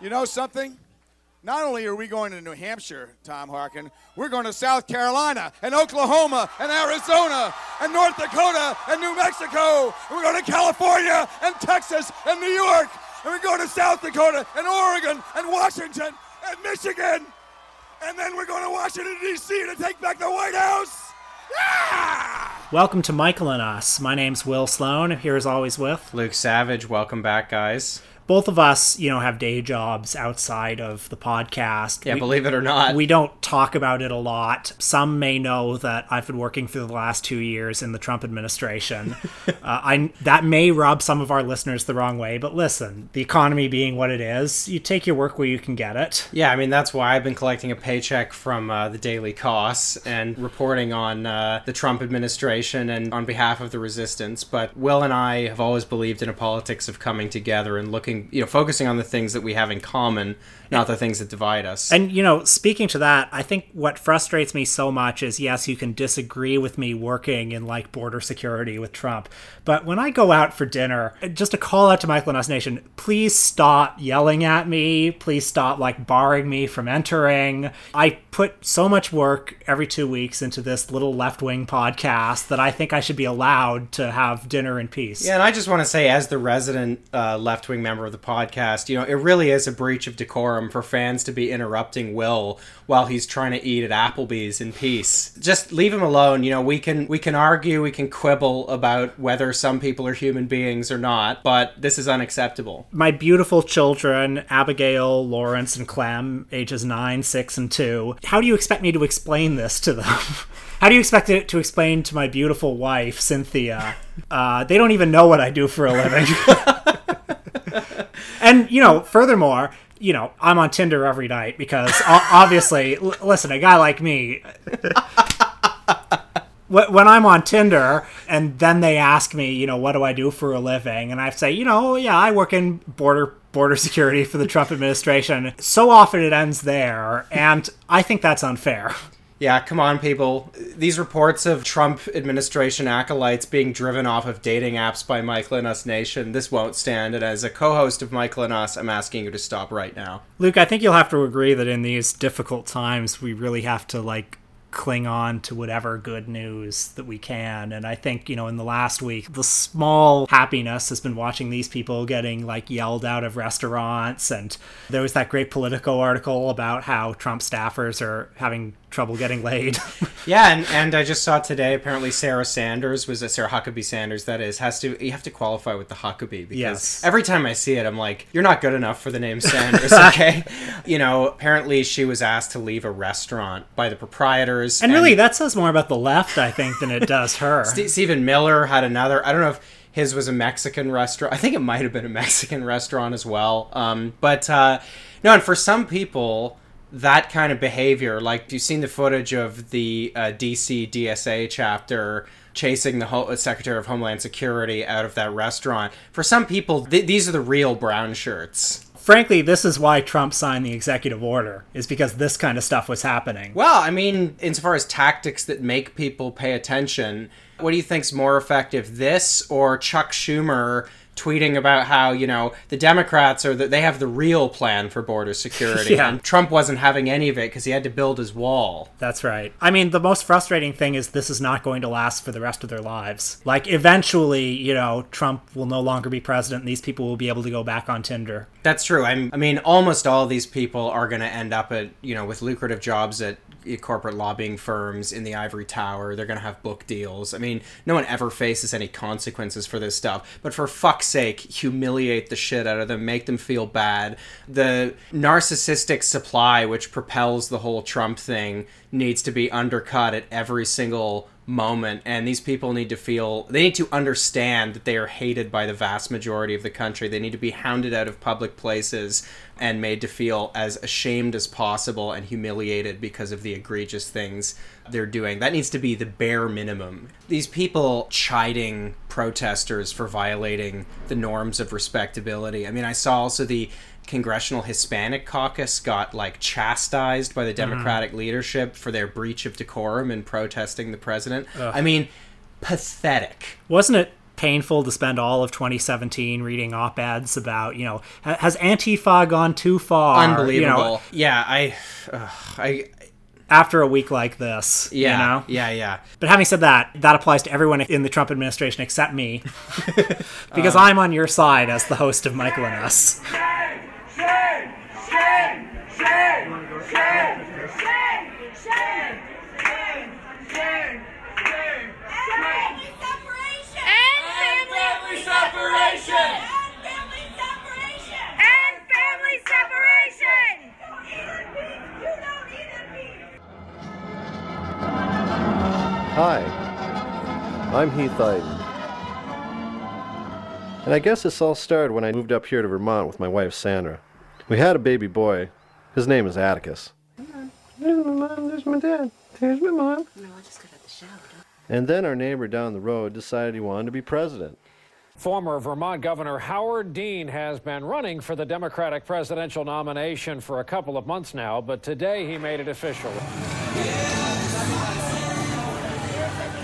You know something? Not only are we going to New Hampshire, Tom Harkin, we're going to South Carolina and Oklahoma and Arizona and North Dakota and New Mexico. And we're going to California and Texas and New York. And we're going to South Dakota and Oregon and Washington and Michigan. And then we're going to Washington, D.C. to take back the White House. Yeah! Welcome to Michael and Us. My name's Will Sloan, here as always with Luke Savage. Welcome back, guys both of us, you know, have day jobs outside of the podcast. Yeah, we, believe it or not. We don't talk about it a lot. Some may know that I've been working for the last two years in the Trump administration. uh, I that may rub some of our listeners the wrong way, but listen, the economy being what it is, you take your work where you can get it. Yeah, I mean that's why I've been collecting a paycheck from uh, the Daily Kos and reporting on uh, the Trump administration and on behalf of the resistance. But Will and I have always believed in a politics of coming together and looking you know focusing on the things that we have in common not the things that divide us. And you know speaking to that i think what frustrates me so much is yes you can disagree with me working in like border security with trump but when i go out for dinner just a call out to michael and us nation please stop yelling at me. Please stop like barring me from entering. I put so much work every two weeks into this little left-wing podcast that i think i should be allowed to have dinner in peace. Yeah and i just want to say as the resident uh, left-wing member of the podcast, you know, it really is a breach of decorum for fans to be interrupting Will while he's trying to eat at Applebee's in peace. Just leave him alone. You know, we can we can argue, we can quibble about whether some people are human beings or not, but this is unacceptable. My beautiful children, Abigail, Lawrence, and Clem, ages nine, six, and two. How do you expect me to explain this to them? How do you expect it to explain to my beautiful wife, Cynthia? Uh, they don't even know what I do for a living. and you know, furthermore, you know, I'm on Tinder every night because obviously, l- listen, a guy like me. when I'm on Tinder and then they ask me, you know, what do I do for a living? And I say, you know, yeah, I work in border border security for the Trump administration. So often it ends there, and I think that's unfair. Yeah, come on, people. These reports of Trump administration acolytes being driven off of dating apps by Michael and Us Nation, this won't stand. And as a co host of Michael and Us, I'm asking you to stop right now. Luke, I think you'll have to agree that in these difficult times, we really have to, like, cling on to whatever good news that we can. And I think, you know, in the last week, the small happiness has been watching these people getting like yelled out of restaurants. And there was that great Politico article about how Trump staffers are having trouble getting laid. yeah, and, and I just saw today apparently Sarah Sanders was a Sarah Huckabee Sanders that is has to you have to qualify with the Huckabee because yes. every time I see it I'm like you're not good enough for the name Sanders, okay? you know, apparently she was asked to leave a restaurant by the proprietors. And, and really that says more about the left I think than it does her. St- Stephen Miller had another I don't know if his was a Mexican restaurant. I think it might have been a Mexican restaurant as well. Um, but uh, no, and for some people, that kind of behavior, like you've seen the footage of the uh, DC DSA chapter chasing the Ho- Secretary of Homeland Security out of that restaurant. For some people, th- these are the real brown shirts. Frankly, this is why Trump signed the executive order, is because this kind of stuff was happening. Well, I mean, insofar as tactics that make people pay attention, what do you think's more effective, this or Chuck Schumer tweeting about how you know the Democrats are that they have the real plan for border security, yeah. and Trump wasn't having any of it because he had to build his wall. That's right. I mean, the most frustrating thing is this is not going to last for the rest of their lives. Like, eventually, you know, Trump will no longer be president, and these people will be able to go back on Tinder. That's true. I'm, I mean, almost all these people are going to end up at you know with lucrative jobs at corporate lobbying firms in the ivory tower. They're going to have book deals. I mean, no one ever faces any consequences for this stuff. But for fuck's sake, humiliate the shit out of them, make them feel bad. The narcissistic supply, which propels the whole Trump thing, needs to be undercut at every single moment and these people need to feel they need to understand that they are hated by the vast majority of the country they need to be hounded out of public places and made to feel as ashamed as possible and humiliated because of the egregious things they're doing that needs to be the bare minimum these people chiding protesters for violating the norms of respectability i mean i saw also the congressional Hispanic caucus got like chastised by the mm-hmm. Democratic mm-hmm. leadership for their breach of decorum in protesting the president. Ugh. I mean, pathetic. Wasn't it painful to spend all of 2017 reading op-eds about, you know, has Antifa gone too far? Unbelievable. You know, yeah, I, uh, I, after a week like this, yeah, you know? yeah, yeah. But having said that, that applies to everyone in the Trump administration except me, because I'm on your side as the host of Michael and Us. Shame! Shame! Shame! Shame! Shame! Shame! Shame! Shame! Shame! Shame! Family separation! And family separation! And family separation! And family separation! Don't eat it, beef! You don't eat it, beef! Hi, I'm Heath Iden. And I guess this all started when I moved up here to Vermont with my wife Sandra. We had a baby boy. His name is Atticus. There's my mom, there's my dad, there's my mom. No, I just got out the shower. And then our neighbor down the road decided he wanted to be president. Former Vermont Governor Howard Dean has been running for the Democratic presidential nomination for a couple of months now, but today he made it official.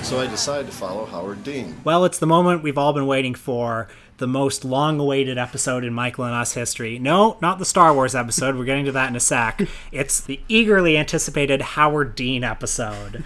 So I decided to follow Howard Dean. Well, it's the moment we've all been waiting for. The most long awaited episode in Michael and Us history. No, not the Star Wars episode. We're getting to that in a sec. It's the eagerly anticipated Howard Dean episode.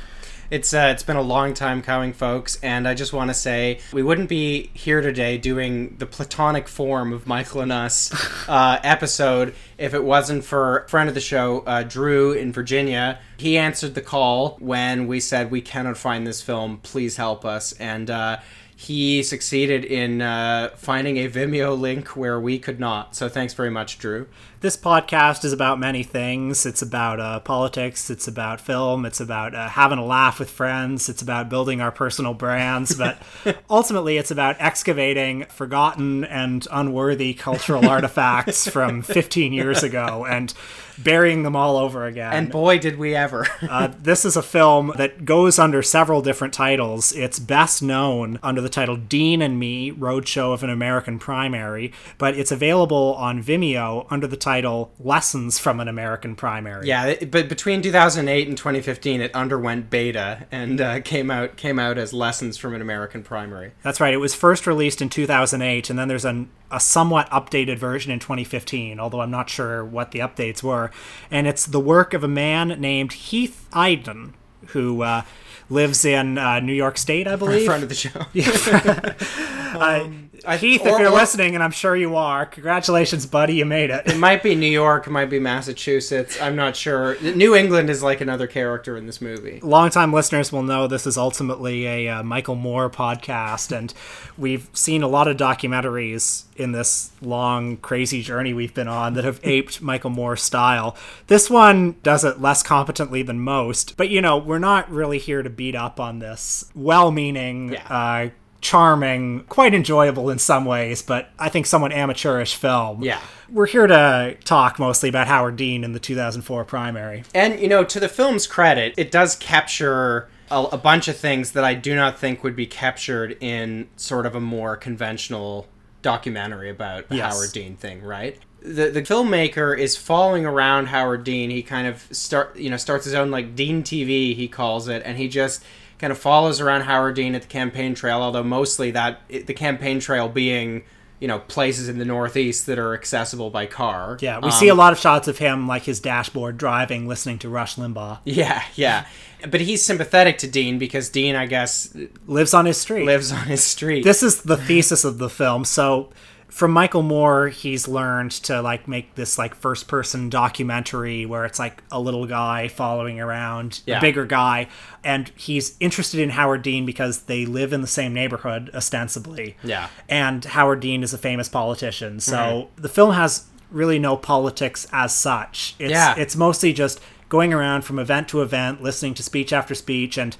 It's uh, it's been a long time coming, folks, and I just want to say we wouldn't be here today doing the platonic form of Michael and Us uh, episode if it wasn't for a friend of the show, uh, Drew in Virginia. He answered the call when we said we cannot find this film. Please help us, and uh, he succeeded in uh, finding a Vimeo link where we could not. So thanks very much, Drew. This podcast is about many things. It's about uh, politics. It's about film. It's about uh, having a laugh with friends. It's about building our personal brands. But ultimately, it's about excavating forgotten and unworthy cultural artifacts from 15 years ago and burying them all over again. And boy, did we ever! Uh, this is a film that goes under several different titles. It's best known under the title Dean and Me Roadshow of an American Primary, but it's available on Vimeo under the title Lessons from an American Primary. Yeah, it- but between 2008 and 2015, it underwent beta and uh, came out came out as lessons from an American primary. That's right. It was first released in 2008, and then there's an, a somewhat updated version in 2015, although I'm not sure what the updates were. And it's the work of a man named Heath Iden, who uh, lives in uh, New York State, I believe. Front of the show. Uh, I- Heath, or- if you're or- listening, and I'm sure you are, congratulations, buddy, you made it. It might be New York, it might be Massachusetts. I'm not sure. New England is like another character in this movie. Longtime listeners will know this is ultimately a uh, Michael Moore podcast, and we've seen a lot of documentaries in this long, crazy journey we've been on that have aped Michael Moore's style. This one does it less competently than most, but you know, we're not really here to beat up on this well meaning, Yeah. uh, charming, quite enjoyable in some ways, but I think somewhat amateurish film. Yeah. We're here to talk mostly about Howard Dean in the 2004 primary. And you know, to the film's credit, it does capture a, a bunch of things that I do not think would be captured in sort of a more conventional documentary about the Yes. Howard Dean thing, right? The the filmmaker is following around Howard Dean. He kind of start you know starts his own like Dean TV he calls it, and he just kind of follows around Howard Dean at the campaign trail. Although mostly that the campaign trail being you know places in the Northeast that are accessible by car. Yeah, we Um, see a lot of shots of him, like his dashboard driving, listening to Rush Limbaugh. Yeah, yeah. But he's sympathetic to Dean because Dean, I guess, Lives on his street. lives on his street. This is the thesis of the film. So, from Michael Moore, he's learned to like make this like first person documentary where it's like a little guy following around Yeah. a bigger guy, and he's interested in Howard Dean because they live in the same neighborhood ostensibly. Yeah. and Howard Dean is a famous politician. So the film has really no politics as such. It's, Yeah. it's mostly just going around from event to event, listening to speech after speech, and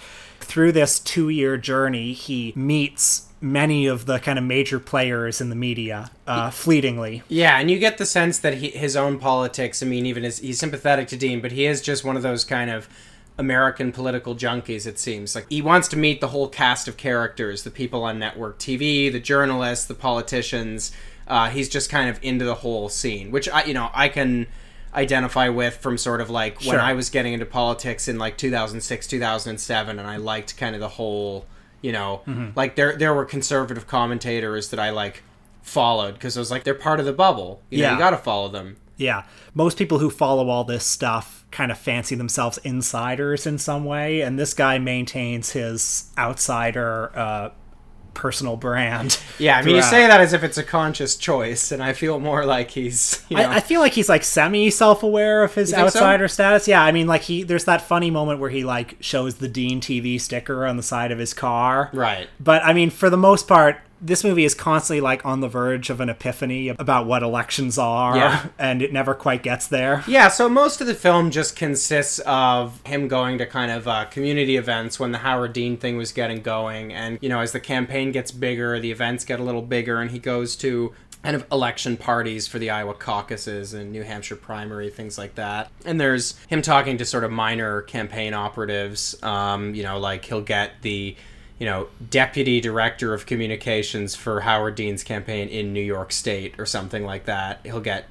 through this two year journey, he meets many of the kind of major players in the media uh, fleetingly. yeah, and you get the sense that he, his own politics. I mean, even his, he's sympathetic to Dean, but he is just one of those kind of American political junkies. It seems like he wants to meet the whole cast of characters: the people on network TV, the journalists, the politicians. Uh, he's just kind of into the whole scene, which I, you know, I can identify with from sort of like when I was getting into politics in like 2006, 2007, and I liked kind of the whole You know, Mm-hmm. like there there were conservative commentators that I like followed because I was like they're part of the bubble. You know, Yeah. you got to follow them. Yeah. Most people who follow all this stuff kind of fancy themselves insiders in some way, and this guy maintains his outsider uh, personal brand. Yeah, I mean, you say that as if it's a conscious choice, and I feel more like he's. You know, I, I feel like he's like semi self aware of his think so? outsider status. Yeah, I mean, like he there's that funny moment where he like shows the Dean TV sticker on the side of his car. Right. But I mean, for the most part, this movie is constantly like on the verge of an epiphany about what elections are, Yeah. and it never quite gets there. Yeah, so most of the film just consists of him going to kind of uh, community events when the Howard Dean thing was getting going. And, you know, as the campaign gets bigger, the events get a little bigger, and he goes to kind of election parties for the Iowa caucuses and New Hampshire primary, things like that. And there's him talking to sort of minor campaign operatives. Um, you know, like he'll get the. You know, deputy director of communications for Howard Dean's campaign in New York State or something like that. He'll get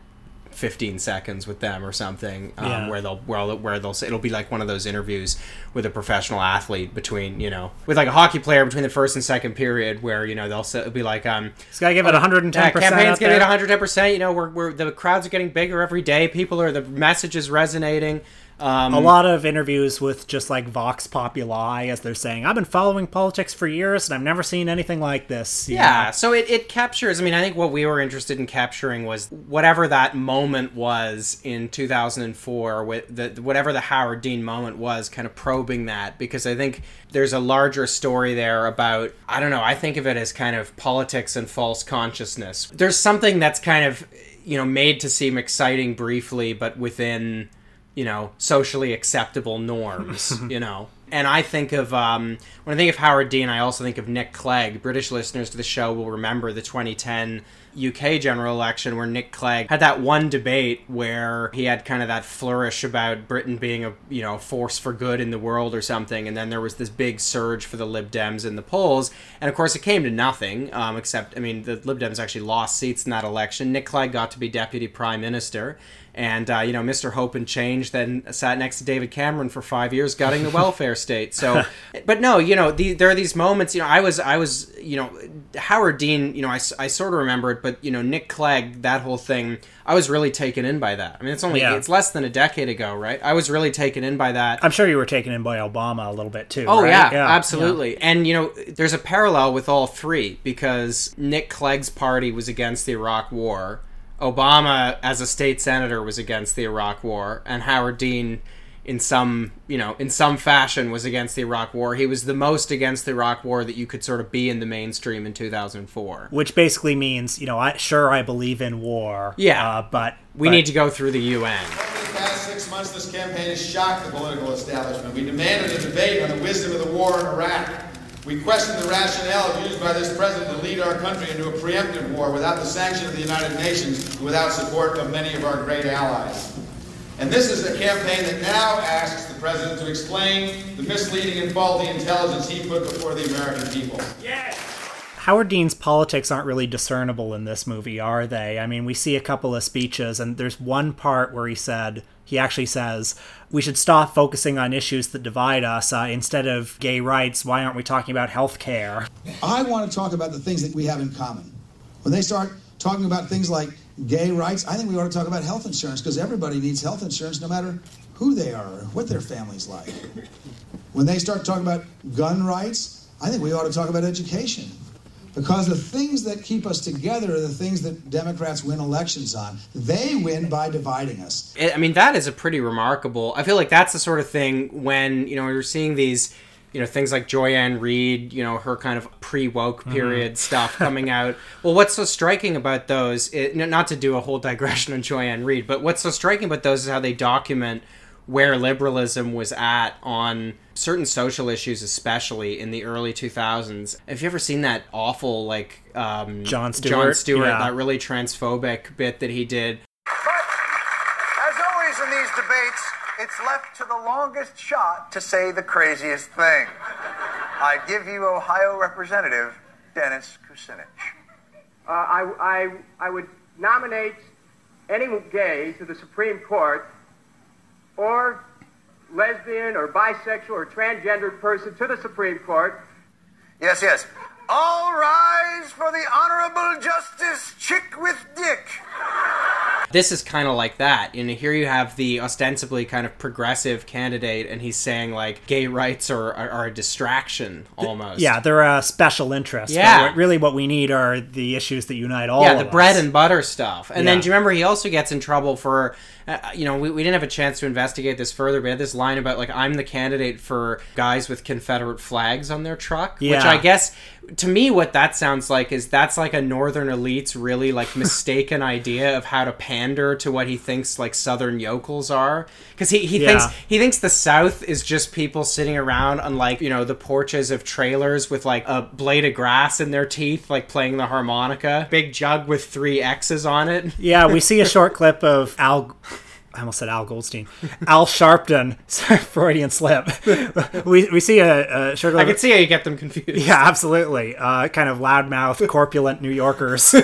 15 seconds with them or something um, Yeah. where they'll where, where they'll say it'll be like one of those interviews with a professional athlete between you know with like a hockey player between the first and second period where you know they'll it'll be like um This guy give it 110 yeah, percent. campaign's getting at 110 percent you know we're, we're the crowds are getting bigger every day people are the message is resonating um a lot of interviews with just like Vox Populi as they're saying, I've been following politics for years and I've never seen anything like this. Yeah, know? so it, it captures. I mean, I think what we were interested in capturing was whatever that moment was in 2004, with the whatever the Howard Dean moment was, kind of probing that because I think there's a larger story there about. I don't know. I think of it as kind of politics and false consciousness. There's something that's kind of you know made to seem exciting briefly, but within you know socially acceptable norms you know and i think of um, when i think of howard dean i also think of nick clegg british listeners to the show will remember the 2010 uk general election where nick clegg had that one debate where he had kind of that flourish about britain being a you know force for good in the world or something and then there was this big surge for the lib dems in the polls and of course it came to nothing um, except i mean the lib dems actually lost seats in that election. Nick clegg got to be deputy prime minister and uh, you know, Mr. Hope and Change then sat next to David Cameron for five years, gutting the welfare state. So, but no, you know, the, there are these moments. You know, I was, I was, you know, Howard Dean. You know, I, I sort of remember it, but you know, Nick Clegg, that whole thing, I was really taken in by that. I mean, it's only, Yeah. it's less than a decade ago, right? I was really taken in by that. I'm sure you were taken in by Obama a little bit too. Oh right? yeah, absolutely. And you know, there's a parallel with all three because Nick Clegg's party was against the Iraq War. Obama, as a state senator, was against the Iraq War, and Howard Dean, in some you know, in some fashion, was against the Iraq War. He was the most against the Iraq War that you could sort of be in the mainstream in 2004. Which basically means, you know, I sure I believe in war. Yeah. uh, but We but- need to go through the UN. Over the past six months, this campaign has shocked the political establishment. We demanded a debate on the wisdom of the war in Iraq. We question the rationale used by this president to lead our country into a preemptive war without the sanction of the United Nations, and without support of many of our great allies. And this is a campaign that now asks the president to explain the misleading and faulty intelligence he put before the American people. Yes. Howard Dean's politics aren't really discernible in this movie, are they? I mean, we see a couple of speeches, and there's one part where he said, he actually says, we should stop focusing on issues that divide us. Uh, instead of gay rights, why aren't we talking about health care? I want to talk about the things that we have in common. When they start talking about things like gay rights, I think we ought to talk about health insurance because everybody needs health insurance no matter who they are or what their family's like. When they start talking about gun rights, I think we ought to talk about education. Because the things that keep us together are the things that Democrats win elections on. They win by dividing us. I I mean, that is a pretty remarkable. I feel like that's the sort of thing when you know you're seeing these, you know, things like Joy-Ann Reid, you know, her kind of pre woke mm-hmm. period stuff coming out. Well, what's so striking about those? It, not to do a whole digression on Joy-Ann Reid, but what's so striking about those is how they document where liberalism was at on certain social issues, especially in the early 2000s. Have you ever seen that awful like um, Jon Stewart? Stewart, Yeah. that really transphobic bit that he did? But, as always in these debates, it's left to the longest shot to say the craziest thing. I give you Ohio Representative Dennis Kucinich. Uh, I, I, I would nominate any gay to the Supreme Court or lesbian or bisexual or transgendered person to the Supreme Court Yes, yes. All rise for the Honorable Justice Chick with Dick. This is kind of like that. And here you have the ostensibly kind of progressive candidate, and he's saying like gay rights are, are, are a distraction almost. Yeah, they're a special interest. but Yeah. what- really, what we need are the issues that unite all. yeah, of the us. bread and butter stuff. And then do you remember he also gets in trouble for, uh, you know, we, we didn't have a chance to investigate this further, but had this line about like I'm the candidate for guys with Confederate flags on their truck, which I guess to me what that sounds like is that's like a northern elite's really like mistaken idea of how to pander to what he thinks like southern yokels are because he, he Yeah. thinks he thinks the south is just people sitting around on like you know the porches of trailers with like a blade of grass in their teeth like playing the harmonica big jug with three x's on it Yeah, we see a short clip of Al. I almost said Al Goldstein. Al Sharpton. Sorry, Freudian slip. we, we see a, a short i can see how you get them confused Yeah, absolutely. Uh, kind of loudmouth, corpulent New Yorkers. uh,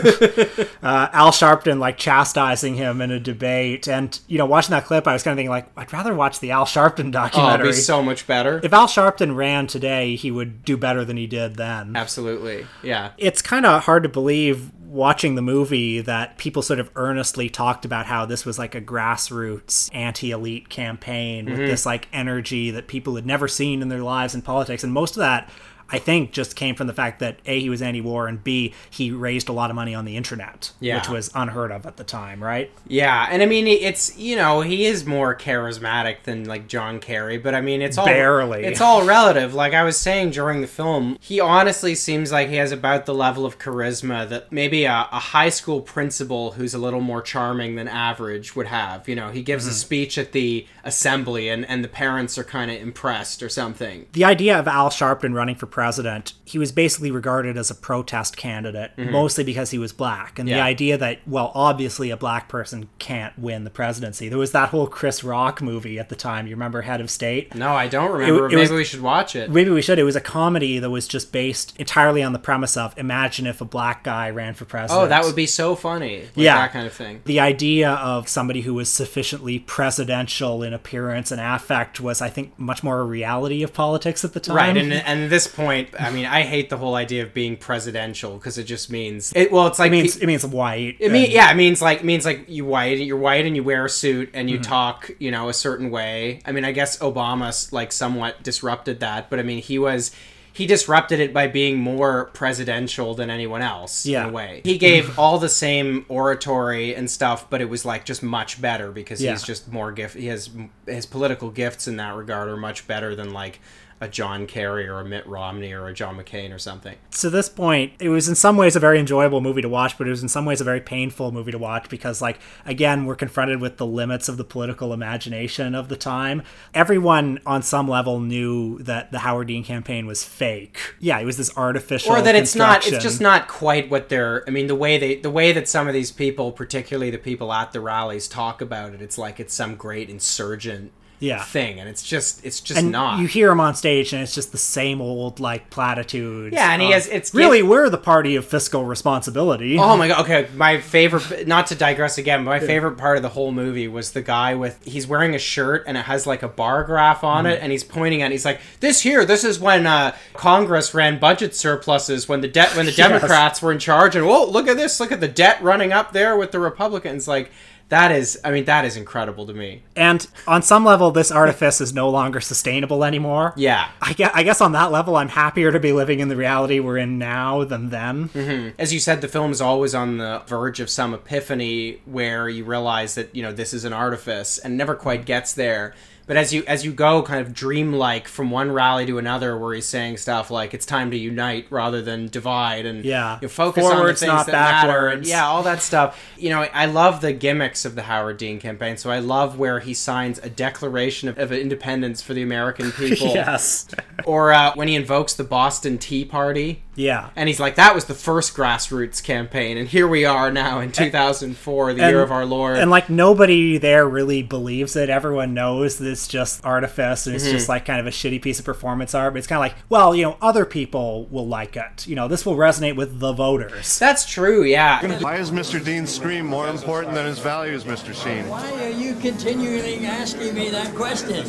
Al Sharpton like chastising him in a debate, and you know, watching that clip, I was kind of thinking like, I'd rather watch the Al Sharpton oh documentary. be so much better if Al Sharpton ran today, he would do better than he did then. absolutely yeah It's kind of hard to believe watching the movie that people sort of earnestly talked about how this was like a grassroots anti-elite campaign with Mhm. this like energy that people had never seen in their lives in politics and most of that I think just came from the fact that A he was anti-war and B he raised a lot of money on the internet Yeah. which was unheard of at the time right Yeah, and I mean it's you know he is more charismatic than like John Kerry, but I mean it's all Barely. It's all relative. Like I was saying during the film, he honestly seems like he has about the level of charisma that maybe a, a high school principal who's a little more charming than average would have. You know, he gives a Mhm. speech at the assembly, and and the parents are kind of impressed or something. the idea of Al Sharpton running for president, he was basically regarded as a protest candidate, Mhm. mostly because he was black. And the idea that, well, obviously a black person can't win the presidency. There was that whole Chris Rock movie at the time. You remember Head of State? No, I don't remember. it maybe was- we should watch it. Maybe we should. It was a comedy that was just based entirely on the premise of imagine if a black guy ran for president. Oh, that would be so funny. Like yeah, that kind of thing. The idea of somebody who was sufficiently presidential in appearance and affect was, I think, much more a reality of politics at the time. Right, and and at this point, I mean, I hate the whole idea of being presidential because it just means it. Well, it's like it means it means white. It mean, yeah, it means like it means like you white, you're white, and you wear a suit, and you Mhm. talk, you know, a certain way. I mean, I guess Obama like somewhat disrupted that, but I mean, he was he disrupted it by being more presidential than anyone else Yeah. in a way. He gave all the same oratory and stuff, but it was like just much better because Yeah. he's just more gift. He has his political gifts in that regard are much better than like a John Kerry or a Mitt Romney or a John McCain or something. to this point, it was in some ways a very enjoyable movie to watch, but it was in some ways a very painful movie to watch because, like, again, we're confronted with the limits of the political imagination of the time. Everyone on some level knew that the Howard Dean campaign was fake. Yeah, it was this artificial, or that it's not it's just not quite what they're i mean the way they the way that some of these people particularly the people at the rallies talk about it it's like it's some great insurgent Yeah. thing and it's just it's just and not you hear him on stage, and it's just the same old like platitudes. Yeah, and he has- it's- really we're the party of fiscal responsibility. Oh my god! Okay, my favorite. Not to digress again, but my favorite part of the whole movie was the guy with. He's wearing a shirt and it has like a bar graph on it, Mhm. and he's pointing at. it. He's like, "This here, this is when uh, Congress ran budget surpluses when the debt when the Yes. Democrats were in charge, and whoa, look at this! Look at the debt running up there with the Republicans. Like that is, I mean, that is incredible to me. And on some level, this artifice is no longer sustainable anymore. Yeah. I guess, I guess on that level, I'm happier to be living in the reality we're in now than then. hmm As you said, the film is always on the verge of some epiphany where you realize that you know this is an artifice and never quite gets there. But as you as you go, kind of dreamlike from one rally to another, where he's saying stuff like "it's time to unite rather than divide," and Yeah. you know, focus on the Forwards, things not that matter, and backwards. yeah, all that stuff. You know, I love the gimmicks of the Howard Dean campaign. So I love where he signs a declaration of, of independence for the American people. yes. Or uh, when he invokes the Boston Tea Party. Yeah. And he's like, that was the first grassroots campaign, and here we are now in 2004, the And- year of our Lord. And like nobody there really believes it. Everyone knows that it's just artifice and it's Mhm. just like kind of a shitty piece of performance art. But it's kind of like, well, you know, other people will like it. You know, this will resonate with the voters. That's true, yeah. Why is Mr. Dean's scream more important than his values, Mr. Sheen? Why are you continually asking me that question?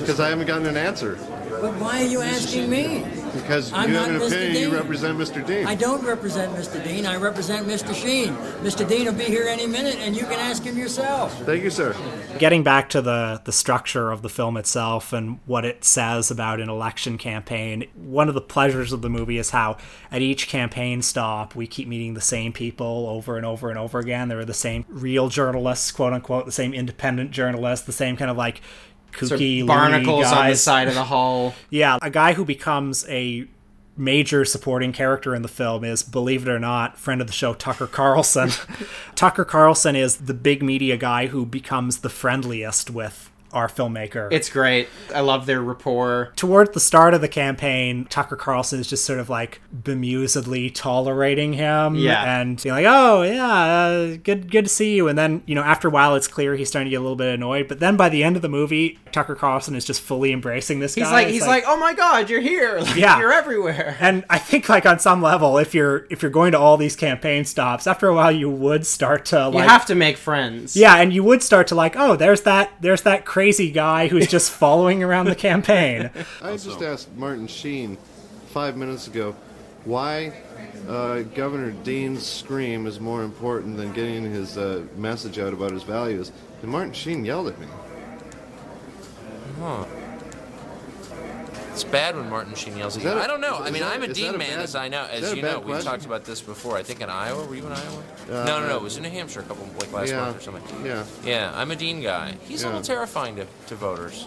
Because I haven't gotten an answer. But why are you asking me? Because I'm you not have an Mr. opinion, you represent Mr. Dean. I don't represent Mr. Dean. I represent Mr. Sheen. Mr. Dean will be here any minute, and you can ask him yourself. Thank you, sir. Getting back to the the structure of the film itself and what it says about an election campaign, one of the pleasures of the movie is how at each campaign stop we keep meeting the same people over and over and over again. There are the same real journalists, quote unquote, the same independent journalists, the same kind of like Sort of kooky barnacles on the side of the hull. Yeah, a guy who becomes a major supporting character in the film is, believe it or not, friend of the show Tucker Carlson. Tucker Carlson is the big media guy who becomes the friendliest with our filmmaker. It's great. I love their rapport. Toward the start of the campaign, Tucker Carlson is just sort of like bemusedly tolerating him, Yeah. and being like, "Oh yeah, uh, good, good to see you." And then you know, after a while, it's clear he's starting to get a little bit annoyed. But then by the end of the movie, Tucker Carlson is just fully embracing this He's guy. like It's he's like, oh my god, you're here. Like, Yeah. you're everywhere. and I think like on some level, if you're if you're going to all these campaign stops, after a while you would start to like You have to make friends. yeah, and you would start to like, oh, there's that there's that crazy guy who's just following around the campaign. I just asked Martin Sheen five minutes ago why uh, Governor Dean's scream is more important than getting his uh, message out about his values. And Martin Sheen yelled at me. Huh. It's bad when Martin Sheen yells at Is you. that a- I don't know. I mean, that- I'm a Dean a man, bad- as I know. As you bad know, we've talked about this before. I think in Iowa. Were you in Iowa? Uh, no, no, no. It was in New Hampshire a couple, like last Yeah, month or something. yeah. Yeah, I'm a Dean guy. He's a little terrifying to, to voters.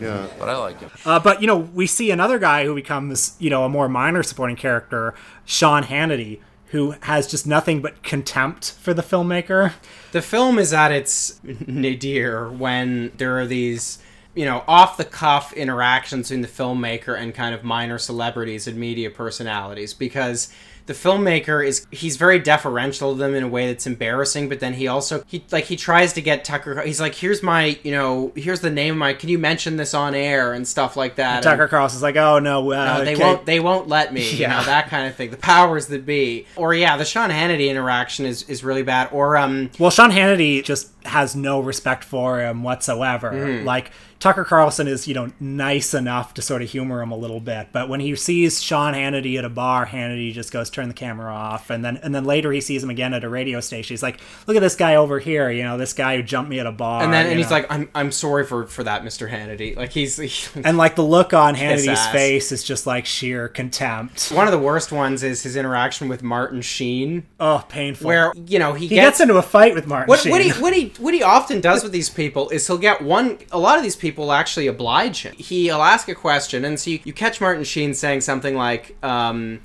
Yeah. But I like him. Uh, but you know, we see another guy who becomes you know a more minor supporting character, Sean Hannity, who has just nothing but contempt for the filmmaker. The film is at its nadir when there are these, you know, off the cuff interactions between the filmmaker and kind of minor celebrities and media personalities because the filmmaker is he's very deferential to them in a way that's embarrassing but then he also he like he tries to get tucker he's like here's my you know here's the name of my can you mention this on air and stuff like that And Tucker is like, oh no, uh, no, they okay." won't. They won't let me. You Yeah. know that kind of thing. The powers that be. Or yeah, the Sean Hannity interaction is, is really bad. Or um, Well, Sean Hannity just has no respect for him whatsoever. Mhm. Like Tucker Carlson is, you know, nice enough to sort of humor him a little bit, but when he sees Sean Hannity at a bar, Hannity just goes turn the camera off, and then and then later he sees him again at a radio station. He's like, "Look at this guy over here, you know, this guy who jumped me at a bar." and then and he's like, I'm I'm sorry for for that, Mr. Hannity. Like he's and like the look on Hannity's face is just like sheer contempt. One of the worst ones is his interaction with Martin Sheen. Oh, painful. Where you know he, He gets into a fight with Martin What, Sheen. what he what he what he often does with these people is he'll get one. A lot of these people actually oblige him. He'll ask a question, and so you, you catch Martin Sheen saying something like, um,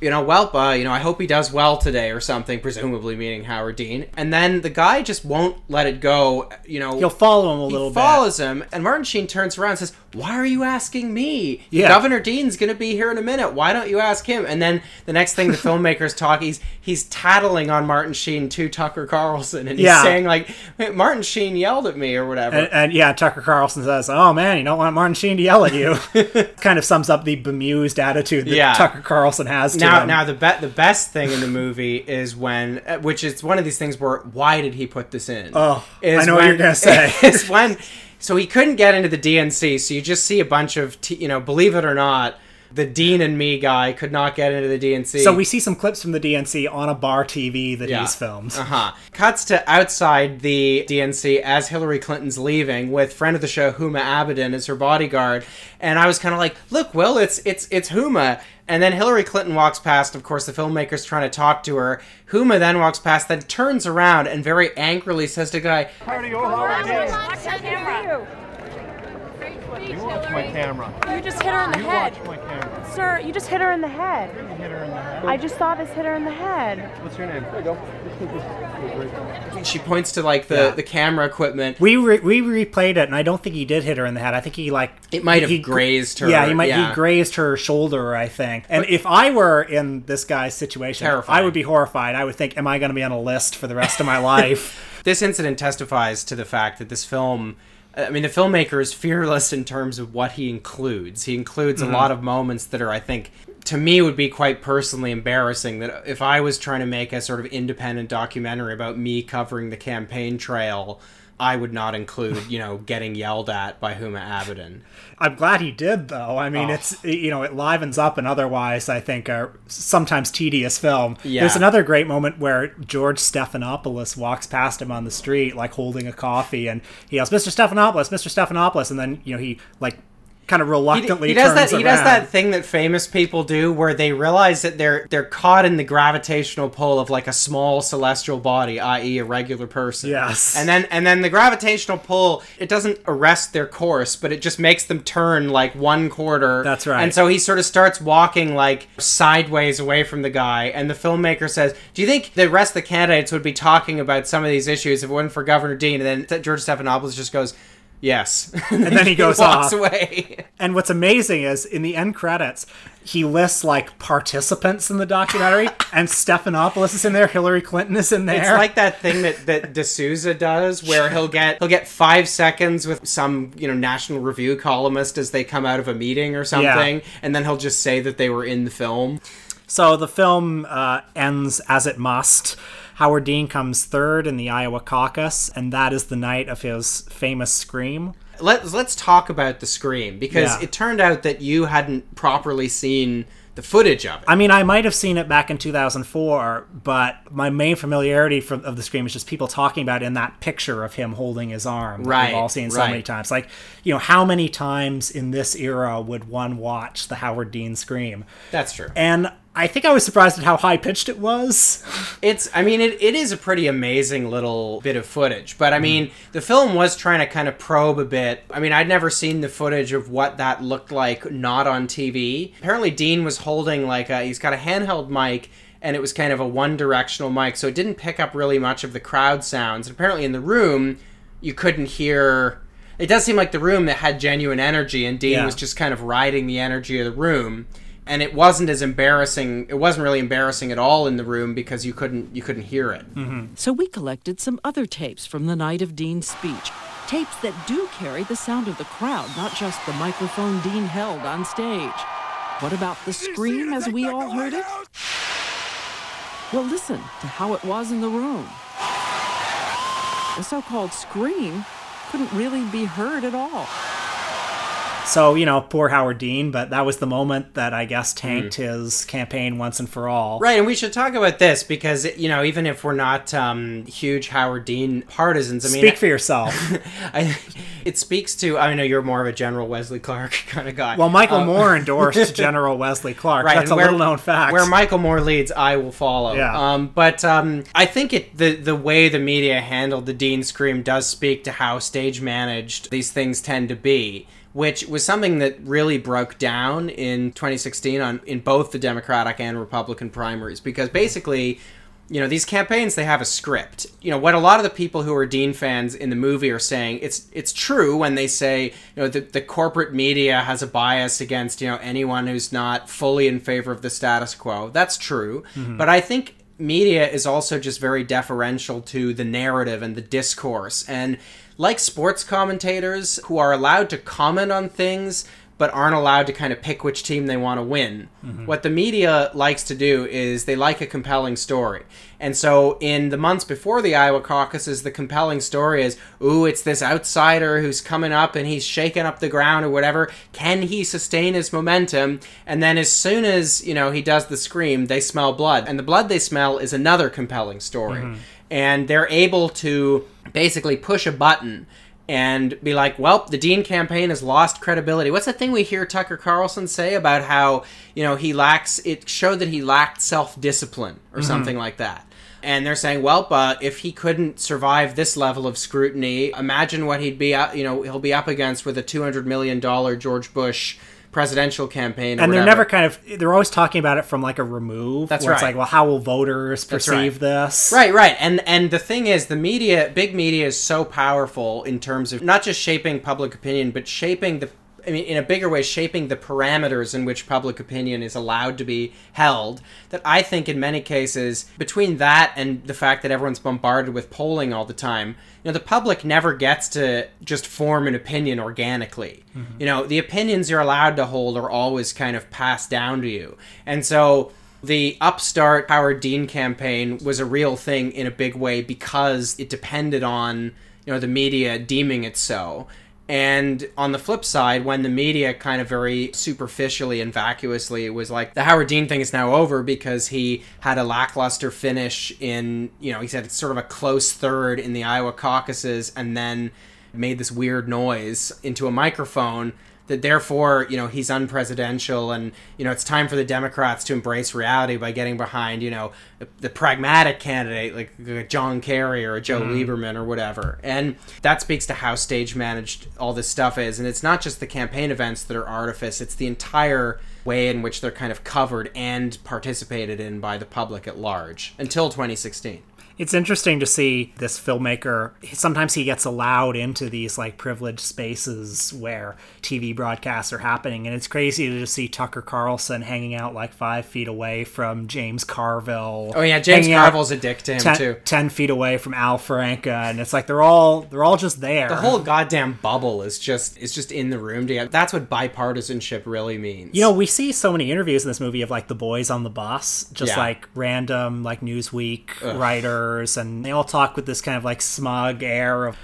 you know, well, uh, you know, I hope he does well today, or something, presumably meaning Howard Dean. And then the guy just won't let it go. You know, He'll follow him a he little bit. He follows him, and Martin Sheen turns around and says, "Why are you asking me? Yeah. Governor Dean's going to be here in a minute. Why don't you ask him?" And then the next thing the filmmakers talk, he's he's tattling on Martin Sheen to Tucker Carlson, and he's Yeah. saying like, "Martin Sheen yelled at me" or whatever. And, and yeah, Tucker Carlson says, "Oh man, you don't want Martin Sheen to yell at you." kind of sums up the bemused attitude that Yeah. Tucker Carlson has to now, him. now the be- the best thing in the movie is when, uh, which is one of these things where why did he put this in? Oh, Is I know what you're gonna say. Is when, so he couldn't get into the DNC, so you just see a bunch of, t- you know, believe it or not, the Dean and me guy could not get into the DNC. so we see some clips from the DNC on a bar TV that he's filmed. Uh huh. Cuts to outside the DNC as Hillary Clinton's leaving with friend of the show Huma Abedin as her bodyguard, and I was kind of like, "Look, Will, it's it's it's Huma." And then Hillary Clinton walks past. Of course, the filmmaker's trying to talk to her. Huma then walks past, then turns around and very angrily says to the guy, You watch my camera. You just hit her in the You head. watch my camera. Sir, you just hit her in the head. hit her in the head. I just saw this hit her in the head. What's your name? There you go. she points to like the, Yeah. the camera equipment. We re- we replayed it, and I don't think he did hit her in the head. I think he like It might have he grazed her, Yeah, he might yeah. he grazed her shoulder. I think. And if I were in this guy's situation, Terrifying. I would be horrified. I would think, "Am I going to be on a list for the rest of my life?" this incident testifies to the fact that this film I mean the filmmaker is fearless in terms of what he includes. He includes Mhm. a lot of moments that are I think to me would be quite personally embarrassing that if I was trying to make a sort of independent documentary about me covering the campaign trail I would not include, you know, getting yelled at by Huma Abedin. I'm glad he did, though. I mean, Oh. it's you know it livens up an otherwise I think a sometimes tedious film. Yeah. There's another great moment where George Stephanopoulos walks past him on the street, like holding a coffee, and he yells, "Mr. Stephanopoulos, Mr. Stephanopoulos," and then you know he like kind of He, reluctantly he does turns that. He does that thing that famous people do, where they realize that they're they're caught in the gravitational pull of like a small celestial body, i.e., a regular person. Yes. And then and then the gravitational pull it doesn't arrest their course, but it just makes them turn like one quarter. That's right. And so he sort of starts walking like sideways away from the guy, and the filmmaker says, "Do you think the rest of the candidates would be talking about some of these issues if it wasn't for Governor Dean?" And then George Stephanopoulos just goes. Yes, and then he goes walks off. away. And what's amazing is in the end credits, he lists like participants in the documentary, and Stephanopoulos is in there, Hillary Clinton is in there. It's like that thing that that D'Souza does, where he'll get he'll get five seconds with some you know National Review columnist as they come out of a meeting or something, and then he'll just say that they were in the film. So the film uh, ends as it must. Howard Dean comes third in the Iowa caucus, and that is the night of his famous scream. Let's let's talk about the scream because Yeah. it turned out that you hadn't properly seen the footage of it. I mean, I might have seen it back in 2004, but my main familiarity from, of the scream is just people talking about it in that picture of him holding his arm. Right, We've all seen so right. many times. Like, you know, how many times in this era would one watch the Howard Dean scream? That's true. And I think I was surprised at how high pitched it was. It's, I mean, it, it is a pretty amazing little bit of footage, but I mm. mean, the film was trying to kind of probe a bit. I mean, I'd never seen the footage of what that looked like not on TV. Apparently, Dean was holding like a, he's got a handheld mic. And it was kind of a one directional mic, so it didn't pick up really much of the crowd sounds. And apparently, in the room, you couldn't hear. It does seem like the room that had genuine energy, and Dean Yeah. was just kind of riding the energy of the room and it wasn't as embarrassing it wasn't really embarrassing at all in the room because you couldn't you couldn't hear it mm-hmm. So we collected some other tapes from the night of Dean's speech. Tapes that do carry the sound of the crowd, not just the microphone Dean held on stage. What about the scream as we all heard it? Well, listen to how it was in the room. The so called scream couldn't really be heard at all. So, you know, poor Howard Dean, but that was the moment that I guess tanked his campaign once and for all. right and we should talk about this because you know even if we're not um, huge howard dean partisans i mean Speak for yourself. I, it speaks to i know you're more of a general wesley clark kind of guy Well, Michael Um, Moore endorsed General Wesley Clark. Right, That's a little known fact. Where Michael Moore leads, I will follow. Yeah. Um, but um, I think it the the way the media handled the Dean scream does speak to how stage managed these things tend to be. Which was something that really broke down in 2016 on in both the Democratic and Republican primaries because basically, you know, these campaigns they have a script. You know, what a lot of the people who are Dean fans in the movie are saying, it's it's true when they say, you know, the, the corporate media has a bias against, you know, anyone who's not fully in favor of the status quo. That's true. Mhm. But I think media is also just very deferential to the narrative and the discourse. And like sports commentators who are allowed to comment on things but aren't allowed to kind of pick which team they want to win. Mhm. What the media likes to do is they like a compelling story. And so in the months before the Iowa caucuses, the compelling story is, ooh, it's this outsider who's coming up and he's shaking up the ground or whatever. Can he sustain his momentum? And then as soon as, you know, he does the scream, they smell blood. And the blood they smell is another compelling story. Mhm. And they're able to basically push a button and be like, well, the Dean campaign has lost credibility. What's the thing we hear Tucker Carlson say about how, you know, he lacks, it showed that he lacked self discipline or Mhm. something like that. And they're saying, well, but if he couldn't survive this level of scrutiny, imagine what he'd be, up, you know, he'll be up against with a $200 million George Bush presidential campaign. And they're never kind of they're always talking about it from like a remove. That's where It's right. like, well, how will voters perceive right. this? Right, right. And and the thing is the media big media is so powerful in terms of not just shaping public opinion, but shaping the I mean, in a bigger way, shaping the parameters in which public opinion is allowed to be held. That I think, in many cases, between that and the fact that everyone's bombarded with polling all the time, you know, the public never gets to just form an opinion organically. Mhm. You know, the opinions you're allowed to hold are always kind of passed down to you, and so the upstart Howard Dean campaign was a real thing in a big way because it depended on you know the media deeming it so. And on the flip side, when the media kind of very superficially and vacuously was like, the Howard Dean thing is now over because he had a lackluster finish in, you know, he said it's sort of a close third in the Iowa caucuses and then made this weird noise into a microphone that therefore you know he's unpresidential and you know it's time for the democrats to embrace reality by getting behind you know the, the pragmatic candidate like a john kerry or a joe Mhm. lieberman or whatever. And that speaks to how stage managed all this stuff is. And it's not just the campaign events that are artifice it's the entire way in which they're kind of covered and participated in by the public at large until 2016 It's interesting to see this filmmaker. Sometimes he gets allowed into these like privileged spaces where TV broadcasts are happening, and it's crazy to just see Tucker Carlson hanging out like five feet away from James Carville. Oh, yeah, James Carville's a dick to him, ten, too. Ten feet away from Al Franken, and it's like they're all they're all just there. the whole goddamn bubble is just is just in the room together that's what bipartisanship really means You know, we see so many interviews in this movie of like the boys on the bus, just Yeah. like random like Newsweek Ugh. And they all talk with this kind of like smug air of.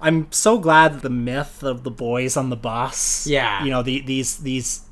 I'm so glad that the myth of the boys on the bus, Yeah. you know, the, these these,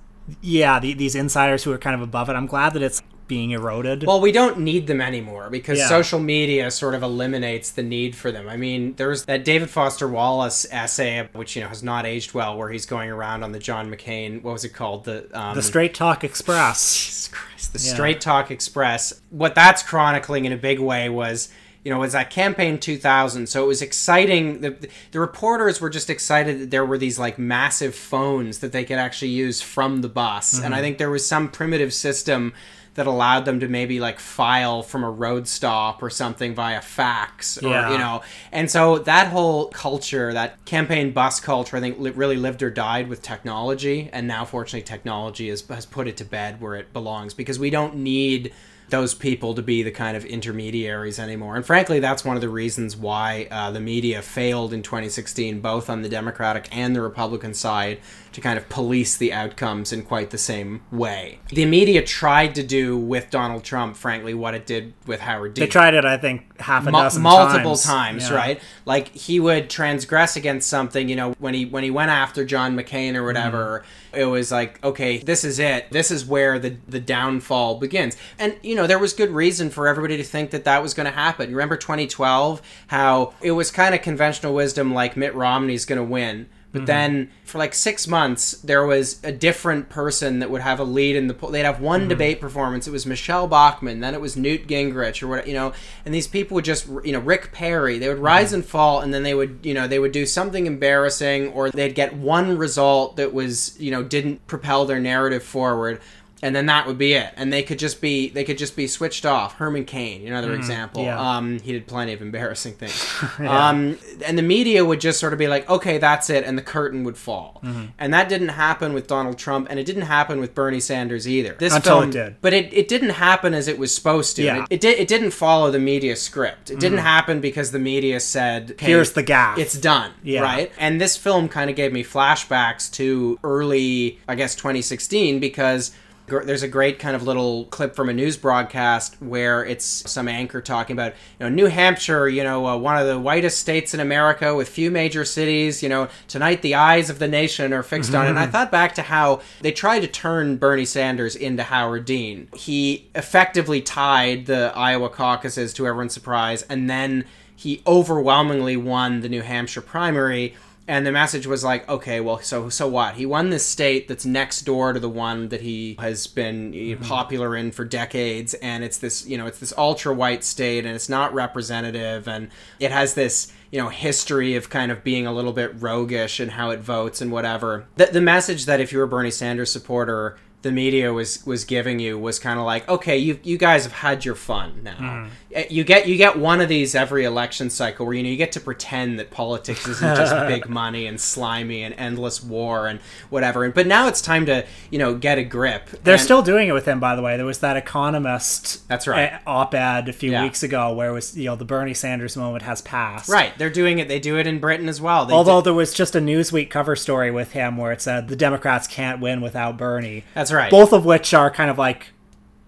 yeah, the, these insiders who are kind of above it. I'm glad that it's being eroded. Well, we don't need them anymore because Yeah. social media sort of eliminates the need for them. I mean, there's that David Foster Wallace essay, which you know has not aged well, where he's going around on the John McCain. What was it called? The um, the Straight Talk Express. Jesus Christ, the Yeah. Straight Talk Express. What that's chronicling in a big way was. You know, it was that campaign 2000, so it was exciting. The, the reporters were just excited that there were these like massive phones that they could actually use from the bus, and Mhm. I think there was some primitive system that allowed them to maybe like file from a road stop or something via fax or Yeah. you know and so that whole culture that campaign bus culture i think li- really lived or died with technology and now fortunately technology has, has put it to bed where it belongs because we don't need those people to be the kind of intermediaries anymore. And frankly, that's one of the reasons why uh, the media failed in 2016, both on the Democratic and the Republican side, to kind of police the outcomes in quite the same way. The media tried to do with Donald Trump, frankly, what it did with Howard Dean. They tried it, I think, half a Mu- dozen multiple times, times, Yeah. right? Like he would transgress against something, you know, when he when he went after John McCain or whatever, Mm-hmm. it was like, okay, this is it. This is where the the downfall begins. And you know, there was good reason for everybody to think that that was going to happen. You remember 2012 how it was kind of conventional wisdom like Mitt Romney's going to win. But Mhm. then for like six months, there was a different person that would have a lead in the poll. They'd have one Mhm. debate performance. It was Michele Bachmann. Then it was Newt Gingrich or what, you know, and these people would just, you know, Rick Perry, they would rise and fall and then they would, you know, they would do something embarrassing or they'd get one result that was, you know, didn't propel their narrative forward. And then that would be it, and they could just be they could just be switched off. Herman Cain, another Mhm, example. yeah. Um, he did plenty of embarrassing things. Yeah. Um, and the media would just sort of be like, okay, that's it, and the curtain would fall. Mhm. And that didn't happen with Donald Trump, and it didn't happen with Bernie Sanders either. This Until film, it did. but it, it didn't happen as it was supposed to. Yeah. It, it did. It didn't follow the media script. It didn't Mhm. happen because the media said, "Okay, Here's the gaffe." It's done. Yeah. Right. And this film kind of gave me flashbacks to early, I guess, 2016 because gr- there's a great kind of little clip from a news broadcast where it's some anchor talking about you know New Hampshire, you know, uh, one of the whitest states in America with few major cities. You know, tonight the eyes of the nation are fixed on it. And I thought back to how they tried to turn Bernie Sanders into Howard Dean. He effectively tied the Iowa caucuses to everyone's surprise, and then he overwhelmingly won the New Hampshire primary. And the message was like, okay, well, so so what? He won this state that's next door to the one that he has been you know, popular in for decades, and it's this, you know, it's this ultra white state, and it's not representative, and it has this, you know, history of kind of being a little bit roguish and how it votes and whatever. The the message that if you were a Bernie Sanders supporter, the media was was giving you was kind of like, okay, you you guys have had your fun now. Mm. Uh, You get you get one of these every election cycle where you know you get to pretend that politics isn't just big money and slimy and endless war and whatever. And but now it's time to you know get a grip. They're And- still doing it with him, by the way. There was that Economist That's right. uh, op-ed a few Yeah. weeks ago where it was, you know, the Bernie Sanders moment has passed. right. They're doing it. They do it in Britain as well. They Although did- there was just a Newsweek cover story with him where it said the Democrats can't win without Bernie. That's right. Both of which are kind of like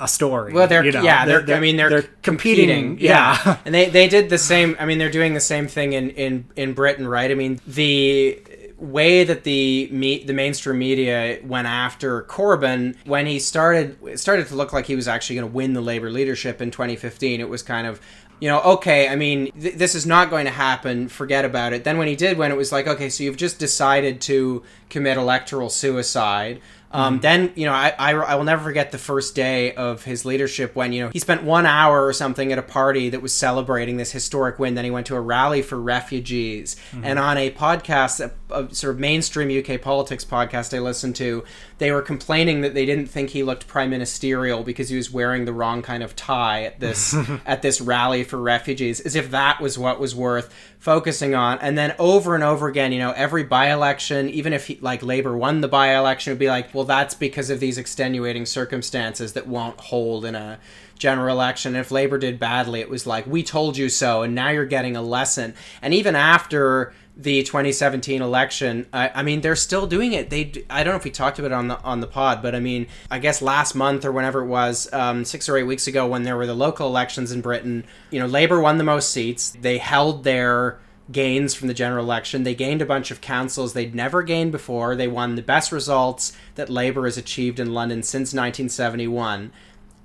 a story. Well, they're you know? yeah, they're, I mean they're, competing. yeah, and they they did the same. I mean, they're doing the same thing in in in Britain, right? I mean, the way that the me, the mainstream media went after Corbyn when he started it started to look like he was actually going to win the Labour leadership in 2015. It was kind of you know, okay, I mean, th- this is not going to happen. Forget about it. Then when he did, when it was like, okay, so you've just decided to commit electoral suicide. Um, Then you know, I, I I will never forget the first day of his leadership when you know he spent one hour or something at a party that was celebrating this historic win. Then he went to a rally for refugees, and on a podcast, a, a sort of mainstream UK politics podcast I listened to, they were complaining that they didn't think he looked prime ministerial because he was wearing the wrong kind of tie at this at this rally for refugees, as if that was what was worth focusing on. And then over and over again, you know, every by-election, even if he, like Labour won the by-election, would be like, well, that's because of these extenuating circumstances that won't hold in a general election. And if Labour did badly, it was like, we told you so, and now you're getting a lesson. And even after the 2017 election, I, I mean, they're still doing it. They, I don't know if we talked about it on the on the pod, but I mean, I guess last month or whenever it was, um, six or eight weeks ago, when there were the local elections in Britain, you know, Labour won the most seats. They held their gains from the general election. They gained a bunch of councils they'd never gained before. They won the best results that Labour has achieved in London since 1971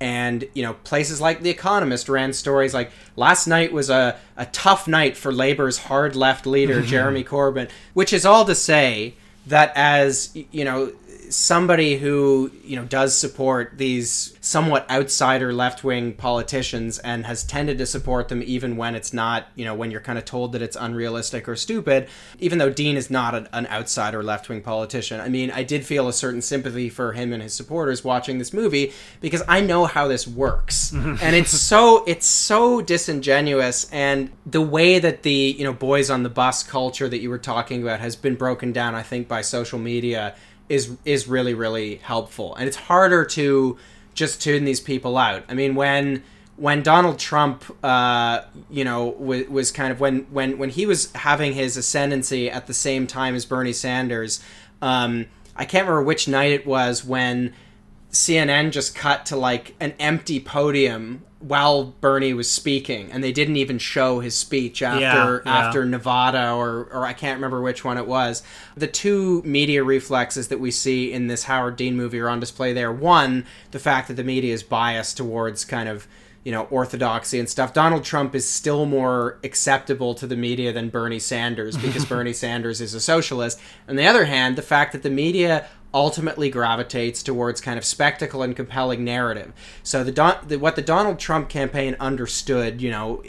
and you know places like the economist ran stories like last night was a, a tough night for labor's hard left leader jeremy corbyn which is all to say that as you know somebody who you know does support these somewhat outsider left-wing politicians and has tended to support them even when it's not you know when you're kind of told that it's unrealistic or stupid even though dean is not an, an outsider left-wing politician. I mean i did feel a certain sympathy for him and his supporters watching this movie because i know how this works. And it's so it's so disingenuous and the way that the you know boys on the bus culture that you were talking about has been broken down i think by social media is is really really helpful. And it's harder to just tune these people out. I mean when when Donald Trump, uh, you know, was, was kind of when when when he was having his ascendancy at the same time as Bernie Sanders, um, I can't remember which night it was when CNN just cut to like an empty podium while Bernie was speaking, and they didn't even show his speech after Yeah, yeah. after Nevada or or I can't remember which one it was. The two media reflexes that we see in this Howard Dean movie are on display there. One, the fact that the media is biased towards kind of you know orthodoxy and stuff. Donald Trump is still more acceptable to the media than Bernie Sanders because Bernie Sanders is a socialist. On the other hand, the fact that the media ultimately gravitates towards kind of spectacle and compelling narrative. So the, Don- the what the Donald Trump campaign understood, you know,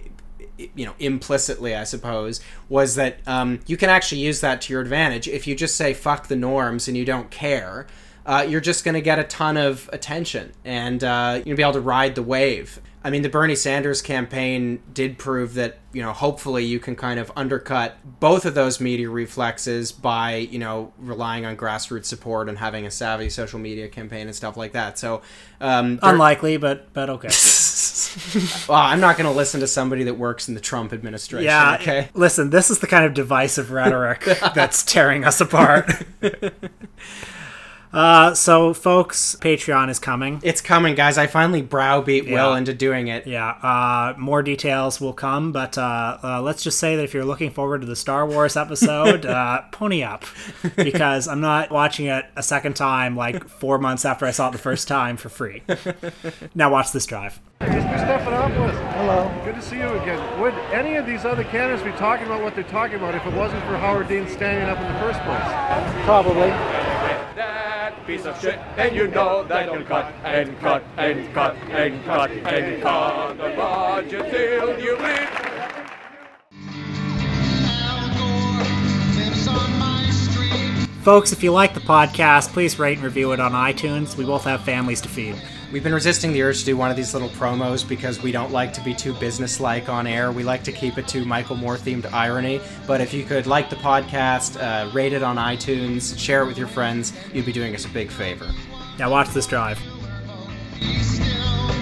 you know implicitly i suppose was that um, you can actually use that to your advantage if you just say fuck the norms and you don't care uh, you're just going to get a ton of attention and uh, you'll be able to ride the wave i mean the bernie sanders campaign did prove that you know hopefully you can kind of undercut both of those media reflexes by you know relying on grassroots support and having a savvy social media campaign and stuff like that so um, Unlikely, but but okay. well, I'm not going to listen to somebody that works in the Trump administration. Yeah. Okay. Listen, this is the kind of divisive rhetoric that's tearing us apart. uh, so, folks, Patreon is coming. It's coming, guys. I finally browbeat Will into doing it. Yeah, uh, more details will come, but uh, uh, let's just say that if you're looking forward to the Star Wars episode, uh, pony up because I'm not watching it a second time like four months after I saw it the first time for free. Now watch this drive. Mr. Stephanopoulos. Hello. Good to see you again. Would any of these other candidates be talking about what they're talking about if it wasn't for Howard Dean standing up in the first place? Probably. That piece of shit, and you know that you'll cut and cut and cut and cut and cut the budget till you bleed. Folks, if you like the podcast, please rate and review it on iTunes. We both have families to feed. We've been resisting the urge to do one of these little promos because we don't like to be too businesslike on air. We like to keep it to Michael Moore themed irony. But if you could like the podcast, uh, rate it on iTunes, share it with your friends, you'd be doing us a big favor. Now watch this drive. Stay